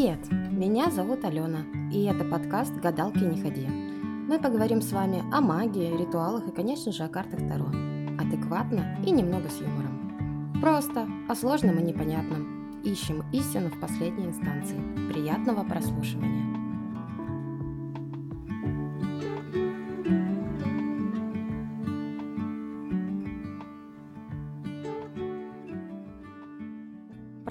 Привет! Меня зовут Алена, и это подкаст «Гадалки не ходи». Мы поговорим с вами о магии, ритуалах и, конечно же, о картах Таро. Адекватно и немного с юмором. Просто, о сложном и непонятном. Ищем истину в последней инстанции. Приятного прослушивания!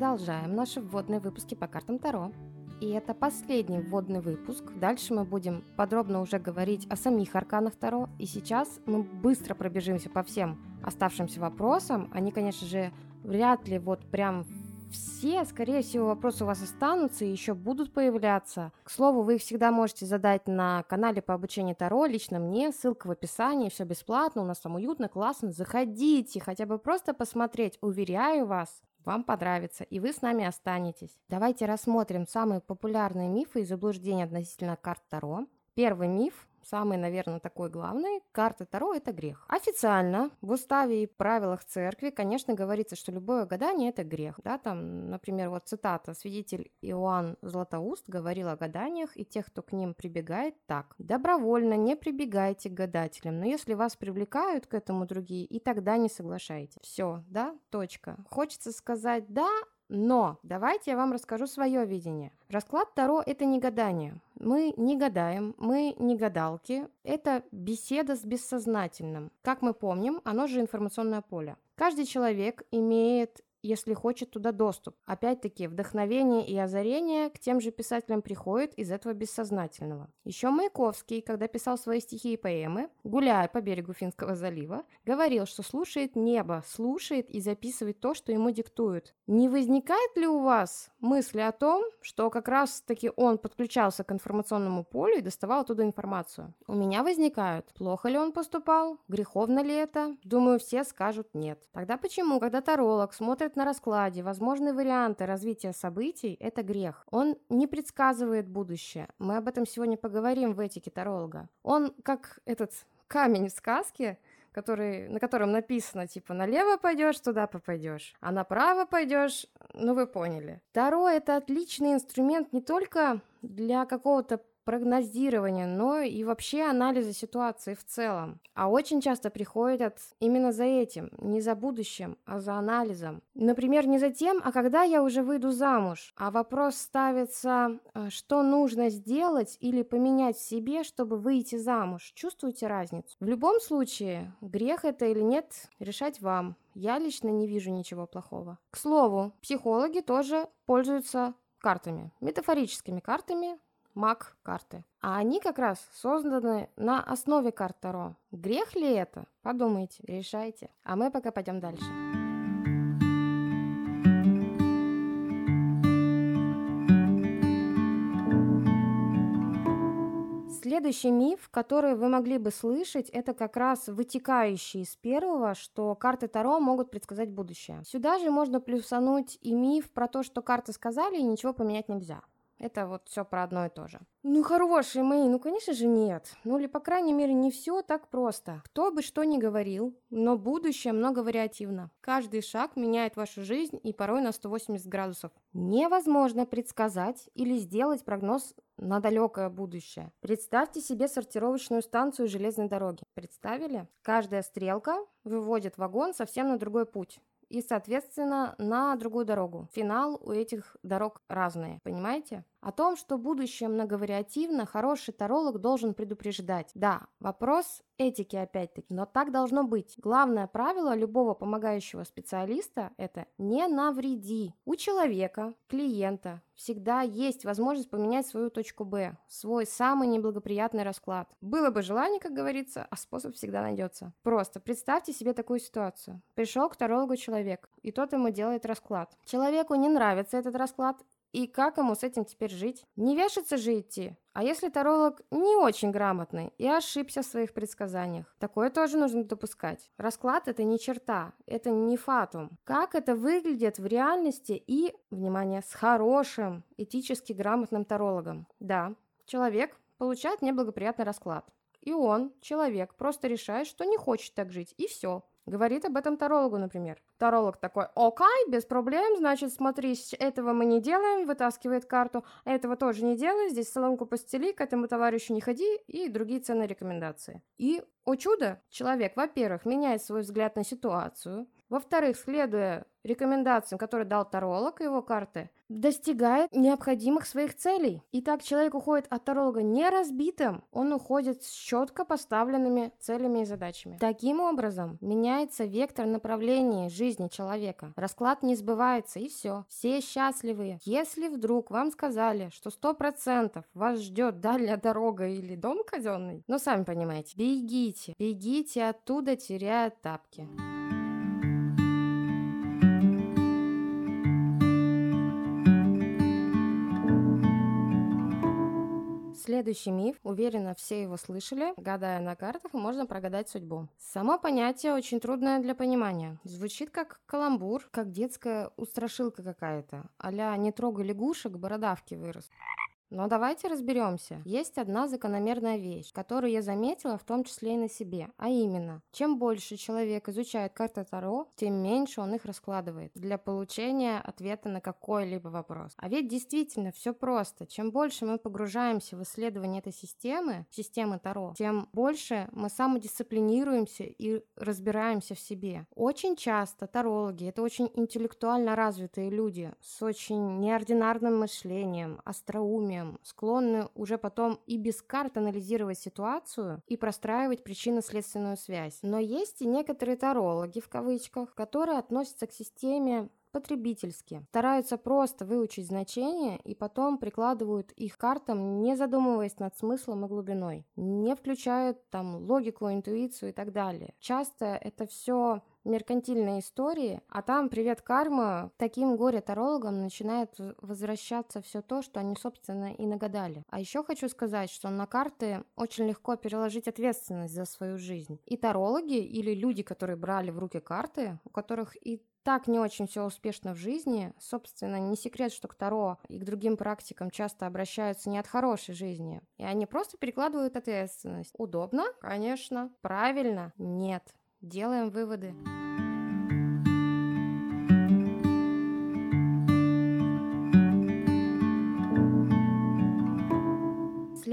Продолжаем наши вводные выпуски по картам Таро. И это последний вводный выпуск. Дальше мы будем подробно уже говорить о самих арканах Таро. И сейчас мы быстро пробежимся по всем оставшимся вопросам. Они, конечно же, вряд ли вот прям все, скорее всего, вопросы у вас останутся и еще будут появляться. К слову, вы их всегда можете задать на канале по обучению Таро, лично мне, ссылка в описании, все бесплатно, у нас там уютно, классно, заходите, хотя бы просто посмотреть, уверяю вас, вам понравится, и вы с нами останетесь. Давайте рассмотрим самые популярные мифы и заблуждения относительно карт Таро. Первый миф самый, наверное, такой главный, карта Таро – это грех. Официально в уставе и правилах церкви, конечно, говорится, что любое гадание – это грех. Да, там, например, вот цитата, свидетель Иоанн Златоуст говорил о гаданиях и тех, кто к ним прибегает, так. «Добровольно не прибегайте к гадателям, но если вас привлекают к этому другие, и тогда не соглашайтесь». Все, да, точка. Хочется сказать «да», но давайте я вам расскажу свое видение. Расклад Таро – это не гадание. Мы не гадаем, мы не гадалки. Это беседа с бессознательным. Как мы помним, оно же информационное поле. Каждый человек имеет если хочет туда доступ. Опять-таки, вдохновение и озарение к тем же писателям приходит из этого бессознательного. Еще Маяковский, когда писал свои стихи и поэмы, гуляя по берегу Финского залива, говорил, что слушает небо, слушает и записывает то, что ему диктуют. Не возникает ли у вас мысли о том, что как раз-таки он подключался к информационному полю и доставал оттуда информацию? У меня возникают. Плохо ли он поступал? Греховно ли это? Думаю, все скажут нет. Тогда почему, когда таролог смотрит на раскладе возможные варианты развития событий – это грех. Он не предсказывает будущее. Мы об этом сегодня поговорим в этике таролога. Он как этот камень в сказке, который, на котором написано, типа, налево пойдешь, туда попадешь, а направо пойдешь, ну вы поняли. Таро – это отличный инструмент не только для какого-то прогнозирования, но и вообще анализа ситуации в целом. А очень часто приходят именно за этим, не за будущим, а за анализом. Например, не за тем, а когда я уже выйду замуж, а вопрос ставится, э, что нужно сделать или поменять в себе, чтобы выйти замуж. Чувствуете разницу? В любом случае, грех это или нет, решать вам. Я лично не вижу ничего плохого. К слову, психологи тоже пользуются картами, метафорическими картами, маг карты. А они как раз созданы на основе карт Таро. Грех ли это? Подумайте, решайте. А мы пока пойдем дальше. Следующий миф, который вы могли бы слышать, это как раз вытекающий из первого, что карты Таро могут предсказать будущее. Сюда же можно плюсануть и миф про то, что карты сказали и ничего поменять нельзя. Это вот все про одно и то же. Ну, хорошие мои, ну, конечно же, нет. Ну, или, по крайней мере, не все так просто. Кто бы что ни говорил, но будущее много вариативно. Каждый шаг меняет вашу жизнь и порой на 180 градусов. Невозможно предсказать или сделать прогноз на далекое будущее. Представьте себе сортировочную станцию железной дороги. Представили? Каждая стрелка выводит вагон совсем на другой путь и, соответственно, на другую дорогу. Финал у этих дорог разные, понимаете? О том, что будущее многовариативно, хороший таролог должен предупреждать. Да, вопрос этики опять-таки, но так должно быть. Главное правило любого помогающего специалиста – это не навреди. У человека, клиента, всегда есть возможность поменять свою точку Б, свой самый неблагоприятный расклад. Было бы желание, как говорится, а способ всегда найдется. Просто представьте себе такую ситуацию. Пришел к тарологу человек, и тот ему делает расклад. Человеку не нравится этот расклад, и как ему с этим теперь жить? Не вешаться же идти. А если таролог не очень грамотный и ошибся в своих предсказаниях? Такое тоже нужно допускать. Расклад это не черта, это не фатум. Как это выглядит в реальности и, внимание, с хорошим, этически грамотным тарологом? Да, человек получает неблагоприятный расклад. И он, человек, просто решает, что не хочет так жить, и все. Говорит об этом тарологу, например. Таролог такой, окей, без проблем, значит, смотри, этого мы не делаем, вытаскивает карту, этого тоже не делай, здесь соломку постели, к этому товарищу не ходи и другие ценные рекомендации. И, о чудо, человек, во-первых, меняет свой взгляд на ситуацию, во-вторых, следуя рекомендациям, которые дал таролог и его карты, достигает необходимых своих целей. И так человек уходит от таролога не разбитым, он уходит с четко поставленными целями и задачами. Таким образом, меняется вектор направления жизни человека. Расклад не сбывается, и все. Все счастливые. Если вдруг вам сказали, что 100% вас ждет дальняя дорога или дом казенный, ну, сами понимаете, бегите, бегите оттуда, теряя тапки. Следующий миф, уверена, все его слышали. Гадая на картах, можно прогадать судьбу. Само понятие очень трудное для понимания. Звучит как каламбур, как детская устрашилка какая-то. Аля «не трогай лягушек, бородавки вырос». Но давайте разберемся. Есть одна закономерная вещь, которую я заметила в том числе и на себе, а именно, чем больше человек изучает карты Таро, тем меньше он их раскладывает для получения ответа на какой-либо вопрос. А ведь действительно все просто. Чем больше мы погружаемся в исследование этой системы, системы Таро, тем больше мы самодисциплинируемся и разбираемся в себе. Очень часто тарологи — это очень интеллектуально развитые люди с очень неординарным мышлением, остроумием, знаниям, склонны уже потом и без карт анализировать ситуацию и простраивать причинно-следственную связь. Но есть и некоторые тарологи, в кавычках, которые относятся к системе потребительски. Стараются просто выучить значения и потом прикладывают их картам, не задумываясь над смыслом и глубиной. Не включают там логику, интуицию и так далее. Часто это все меркантильные истории, а там привет карма, таким горе-тарологам начинает возвращаться все то, что они, собственно, и нагадали. А еще хочу сказать, что на карты очень легко переложить ответственность за свою жизнь. И тарологи или люди, которые брали в руки карты, у которых и так не очень все успешно в жизни. Собственно, не секрет, что к Таро и к другим практикам часто обращаются не от хорошей жизни. И они просто перекладывают ответственность. Удобно? Конечно. Правильно? Нет. Делаем выводы.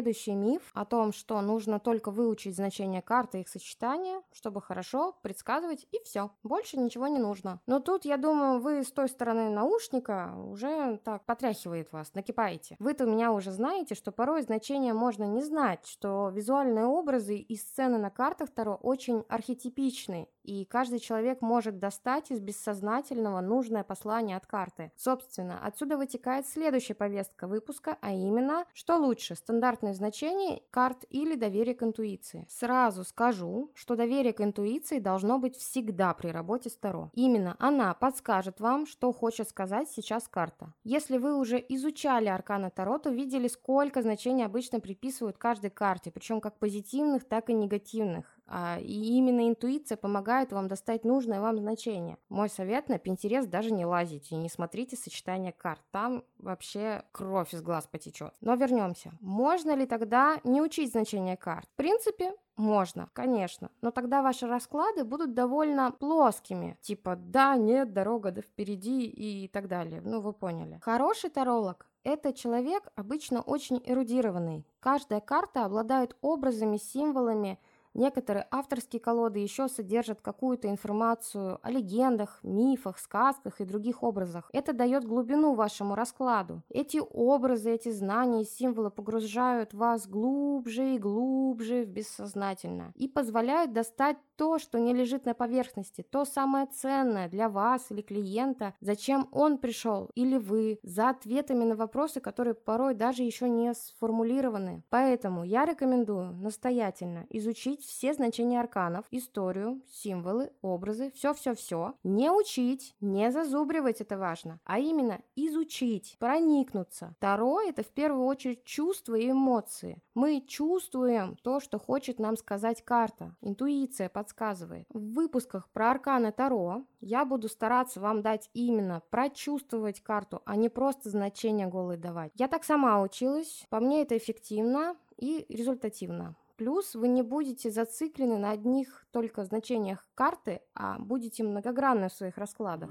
Следующий миф о том, что нужно только выучить значение карты и их сочетания, чтобы хорошо предсказывать, и все. Больше ничего не нужно. Но тут, я думаю, вы с той стороны наушника уже так потряхивает вас, накипаете. Вы-то меня уже знаете, что порой значение можно не знать, что визуальные образы и сцены на картах Таро очень архетипичны, и каждый человек может достать из бессознательного нужное послание от карты. Собственно, отсюда вытекает следующая повестка выпуска, а именно, что лучше, стандарт стандартное значение карт или доверие к интуиции. Сразу скажу, что доверие к интуиции должно быть всегда при работе с Таро. Именно она подскажет вам, что хочет сказать сейчас карта. Если вы уже изучали арканы Таро, то видели, сколько значений обычно приписывают каждой карте, причем как позитивных, так и негативных. А, и именно интуиция помогает вам достать нужное вам значение. Мой совет на Pinterest даже не лазите и не смотрите сочетание карт. Там вообще кровь из глаз потечет. Но вернемся. Можно ли тогда не учить значение карт? В принципе, можно, конечно, но тогда ваши расклады будут довольно плоскими, типа да, нет, дорога да впереди и так далее. Ну, вы поняли. Хороший таролог это человек обычно очень эрудированный. Каждая карта обладает образами, символами, Некоторые авторские колоды еще содержат какую-то информацию о легендах, мифах, сказках и других образах. Это дает глубину вашему раскладу. Эти образы, эти знания и символы погружают вас глубже и глубже в бессознательное и позволяют достать то, что не лежит на поверхности, то самое ценное для вас или клиента, зачем он пришел или вы, за ответами на вопросы, которые порой даже еще не сформулированы. Поэтому я рекомендую настоятельно изучить изучить все значения арканов, историю, символы, образы, все-все-все. Не учить, не зазубривать, это важно, а именно изучить, проникнуться. Таро – это в первую очередь чувства и эмоции. Мы чувствуем то, что хочет нам сказать карта. Интуиция подсказывает. В выпусках про арканы Таро я буду стараться вам дать именно прочувствовать карту, а не просто значение голые давать. Я так сама училась, по мне это эффективно и результативно. Плюс вы не будете зациклены на одних только значениях карты, а будете многогранны в своих раскладах.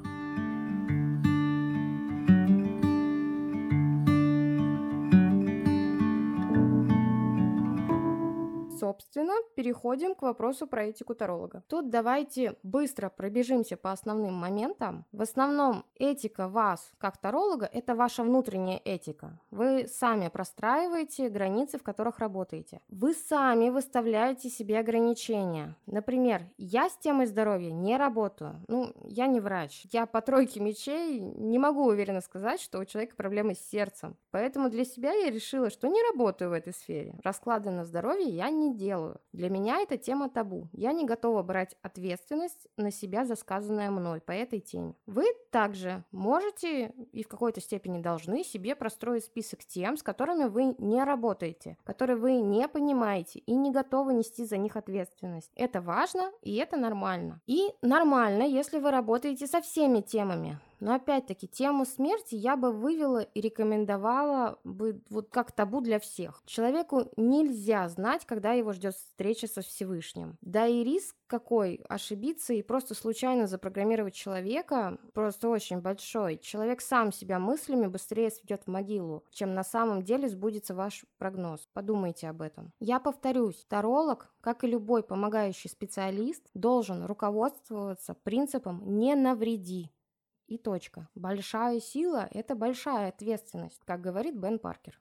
Собственно, переходим к вопросу про этику таролога. Тут давайте быстро пробежимся по основным моментам. В основном этика вас, как таролога, это ваша внутренняя этика. Вы сами простраиваете границы, в которых работаете. Вы сами выставляете себе ограничения. Например, я с темой здоровья не работаю. Ну, я не врач. Я по тройке мечей не могу уверенно сказать, что у человека проблемы с сердцем. Поэтому для себя я решила, что не работаю в этой сфере. Расклады на здоровье я не делаю. Для меня это тема табу. Я не готова брать ответственность на себя за сказанное мной по этой теме. Вы также можете и в какой-то степени должны себе простроить список тем, с которыми вы не работаете, которые вы не понимаете и не готовы нести за них ответственность. Это важно и это нормально. И нормально, если вы работаете со всеми темами. Но опять-таки тему смерти я бы вывела и рекомендовала бы вот как табу для всех. Человеку нельзя знать, когда его ждет встреча со Всевышним. Да и риск какой ошибиться и просто случайно запрограммировать человека просто очень большой. Человек сам себя мыслями быстрее сведет в могилу, чем на самом деле сбудется ваш прогноз. Подумайте об этом. Я повторюсь, таролог, как и любой помогающий специалист, должен руководствоваться принципом «не навреди». И точка. Большая сила – это большая ответственность, как говорит Бен Паркер.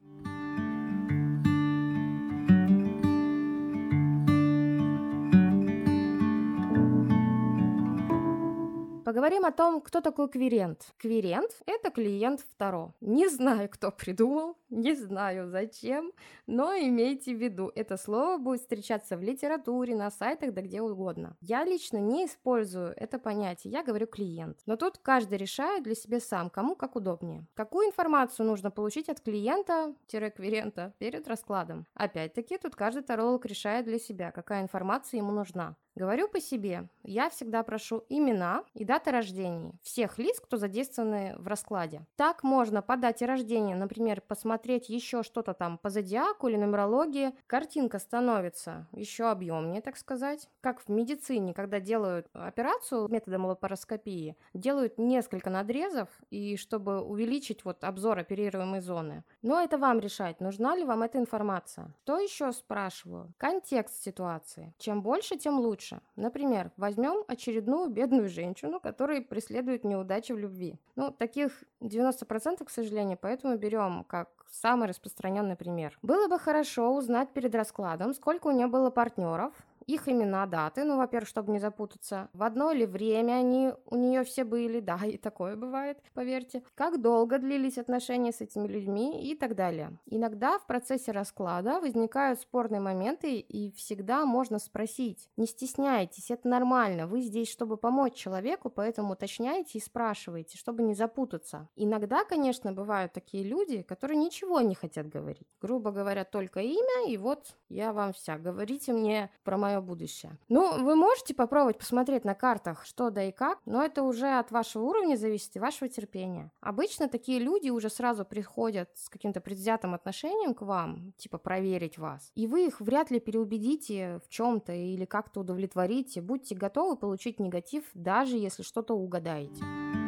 Поговорим о том, кто такой квирент. Квирент – это клиент второ. Не знаю, кто придумал, не знаю зачем, но имейте в виду, это слово будет встречаться в литературе, на сайтах, да где угодно. Я лично не использую это понятие, я говорю клиент. Но тут каждый решает для себя сам, кому как удобнее. Какую информацию нужно получить от клиента-квирента перед раскладом? Опять-таки, тут каждый таролог решает для себя, какая информация ему нужна. Говорю по себе, я всегда прошу имена и даты рождения всех лиц, кто задействованы в раскладе. Так можно по дате рождения, например, посмотреть еще что-то там по зодиаку или нумерологии. Картинка становится еще объемнее, так сказать. Как в медицине, когда делают операцию методом лапароскопии, делают несколько надрезов, и чтобы увеличить вот обзор оперируемой зоны. Но это вам решать, нужна ли вам эта информация. Что еще спрашиваю? Контекст ситуации. Чем больше, тем лучше. Например, возьмем очередную бедную женщину, которая преследует неудачи в любви. Ну, таких 90%, к сожалению, поэтому берем как самый распространенный пример. Было бы хорошо узнать перед раскладом, сколько у нее было партнеров, их имена, даты, ну, во-первых, чтобы не запутаться, в одно ли время они у нее все были, да, и такое бывает, поверьте, как долго длились отношения с этими людьми и так далее. Иногда в процессе расклада возникают спорные моменты, и всегда можно спросить, не стесняйтесь, это нормально, вы здесь, чтобы помочь человеку, поэтому уточняйте и спрашивайте, чтобы не запутаться. Иногда, конечно, бывают такие люди, которые ничего не хотят говорить. Грубо говоря, только имя, и вот я вам вся. Говорите мне про мое мое будущее. Ну, вы можете попробовать посмотреть на картах, что да и как, но это уже от вашего уровня зависит и вашего терпения. Обычно такие люди уже сразу приходят с каким-то предвзятым отношением к вам, типа проверить вас, и вы их вряд ли переубедите в чем-то или как-то удовлетворите. Будьте готовы получить негатив, даже если что-то угадаете.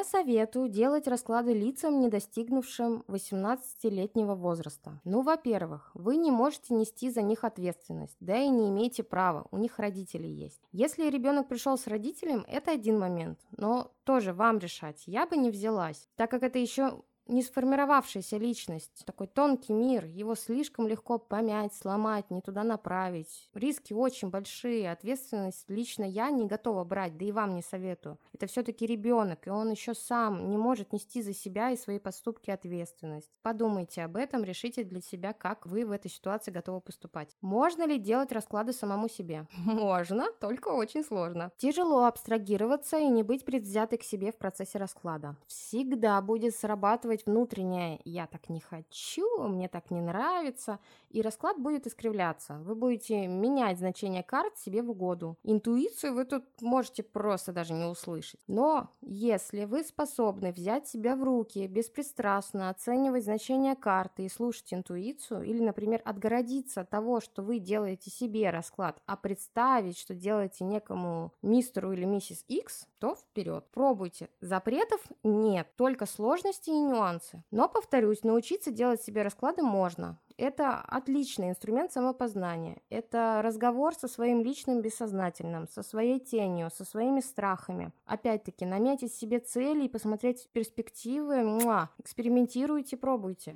Не советую делать расклады лицам, не достигнувшим 18-летнего возраста. Ну, во-первых, вы не можете нести за них ответственность, да и не имеете права, у них родители есть. Если ребенок пришел с родителем, это один момент, но тоже вам решать. Я бы не взялась, так как это еще не сформировавшаяся личность, такой тонкий мир, его слишком легко помять, сломать, не туда направить. Риски очень большие, ответственность лично я не готова брать, да и вам не советую. Это все-таки ребенок, и он еще сам не может нести за себя и свои поступки ответственность. Подумайте об этом, решите для себя, как вы в этой ситуации готовы поступать. Можно ли делать расклады самому себе? Можно, только очень сложно. Тяжело абстрагироваться и не быть предвзятой к себе в процессе расклада. Всегда будет срабатывать показывать внутреннее «я так не хочу», «мне так не нравится», и расклад будет искривляться. Вы будете менять значение карт себе в угоду. Интуицию вы тут можете просто даже не услышать. Но если вы способны взять себя в руки, беспристрастно оценивать значение карты и слушать интуицию, или, например, отгородиться от того, что вы делаете себе расклад, а представить, что делаете некому мистеру или миссис X, то вперед. Пробуйте. Запретов нет, только сложности и нюансы. Но, повторюсь, научиться делать себе расклады можно. Это отличный инструмент самопознания. Это разговор со своим личным бессознательным, со своей тенью, со своими страхами. Опять-таки, наметить себе цели и посмотреть перспективы. Муа! Экспериментируйте, пробуйте.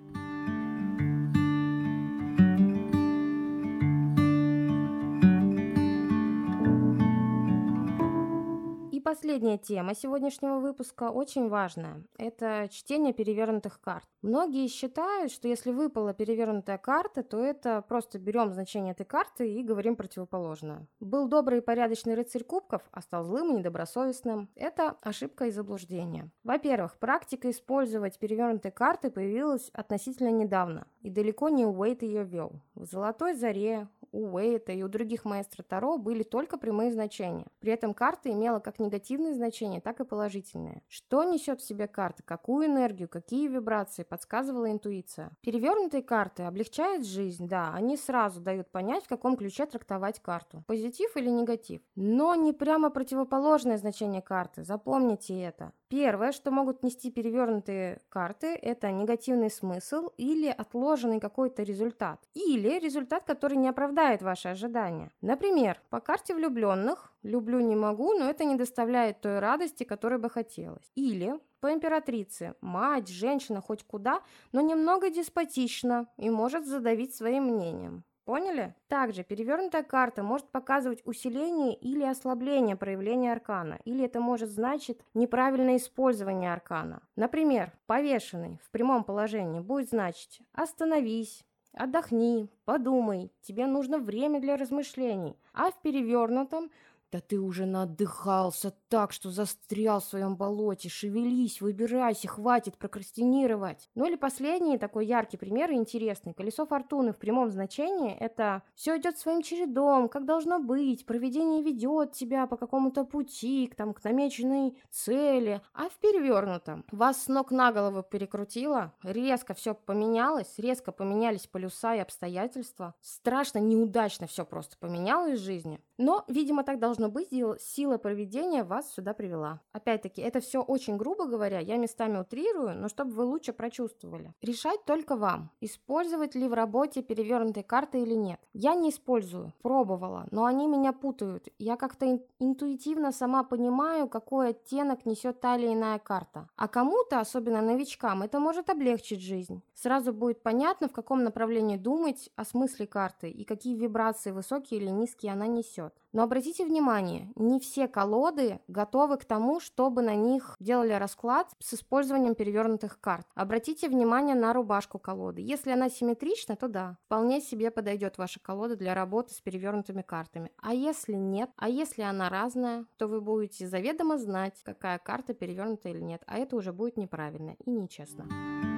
Последняя тема сегодняшнего выпуска очень важная. Это чтение перевернутых карт. Многие считают, что если выпала перевернутая карта, то это просто берем значение этой карты и говорим противоположное. Был добрый и порядочный рыцарь кубков, а стал злым и недобросовестным. Это ошибка и заблуждение. Во-первых, практика использовать перевернутые карты появилась относительно недавно, и далеко не Уэйт ее вел. В «Золотой заре», у Уэйта и у других маэстро Таро были только прямые значения. При этом карта имела как негативные значения, так и положительные. Что несет в себе карта, какую энергию, какие вибрации, подсказывала интуиция. Перевернутые карты облегчают жизнь, да, они сразу дают понять, в каком ключе трактовать карту. Позитив или негатив. Но не прямо противоположное значение карты, запомните это. Первое, что могут нести перевернутые карты, это негативный смысл или отложенный какой-то результат. Или результат, который не оправдает ваши ожидания. Например, по карте влюбленных «люблю не могу, но это не доставляет той радости, которой бы хотелось». Или по императрице «мать, женщина хоть куда, но немного деспотична и может задавить своим мнением». Поняли? Также перевернутая карта может показывать усиление или ослабление проявления аркана, или это может значить неправильное использование аркана. Например, повешенный в прямом положении будет значить «остановись», «отдохни», «подумай», «тебе нужно время для размышлений», а в перевернутом – да ты уже надыхался так, что застрял в своем болоте. Шевелись, выбирайся, хватит прокрастинировать. Ну или последний такой яркий пример и интересный. Колесо фортуны в прямом значении – это все идет своим чередом, как должно быть. Проведение ведет тебя по какому-то пути, к, там, к намеченной цели. А в перевернутом вас с ног на голову перекрутило, резко все поменялось, резко поменялись полюса и обстоятельства. Страшно, неудачно все просто поменялось в жизни. Но, видимо, так должно быть, сила проведения вас сюда привела. Опять-таки, это все очень грубо говоря, я местами утрирую, но чтобы вы лучше прочувствовали. Решать только вам, использовать ли в работе перевернутые карты или нет. Я не использую, пробовала, но они меня путают. Я как-то интуитивно сама понимаю, какой оттенок несет та или иная карта. А кому-то, особенно новичкам, это может облегчить жизнь. Сразу будет понятно, в каком направлении думать о смысле карты и какие вибрации высокие или низкие она несет. Но обратите внимание, не все колоды готовы к тому, чтобы на них делали расклад с использованием перевернутых карт. Обратите внимание на рубашку колоды. Если она симметрична, то да, вполне себе подойдет ваша колода для работы с перевернутыми картами. А если нет, а если она разная, то вы будете заведомо знать, какая карта перевернута или нет, а это уже будет неправильно и нечестно.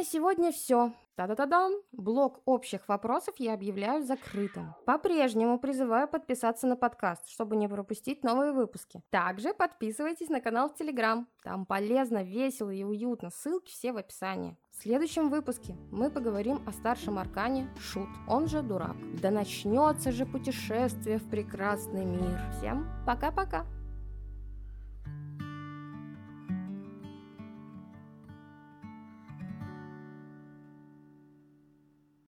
На сегодня все. Та-да-да-дам! Блок общих вопросов я объявляю закрытым. По-прежнему призываю подписаться на подкаст, чтобы не пропустить новые выпуски. Также подписывайтесь на канал в Телеграм. Там полезно, весело и уютно. Ссылки все в описании. В следующем выпуске мы поговорим о старшем аркане Шут, он же Дурак. Да начнется же путешествие в прекрасный мир. Всем пока-пока!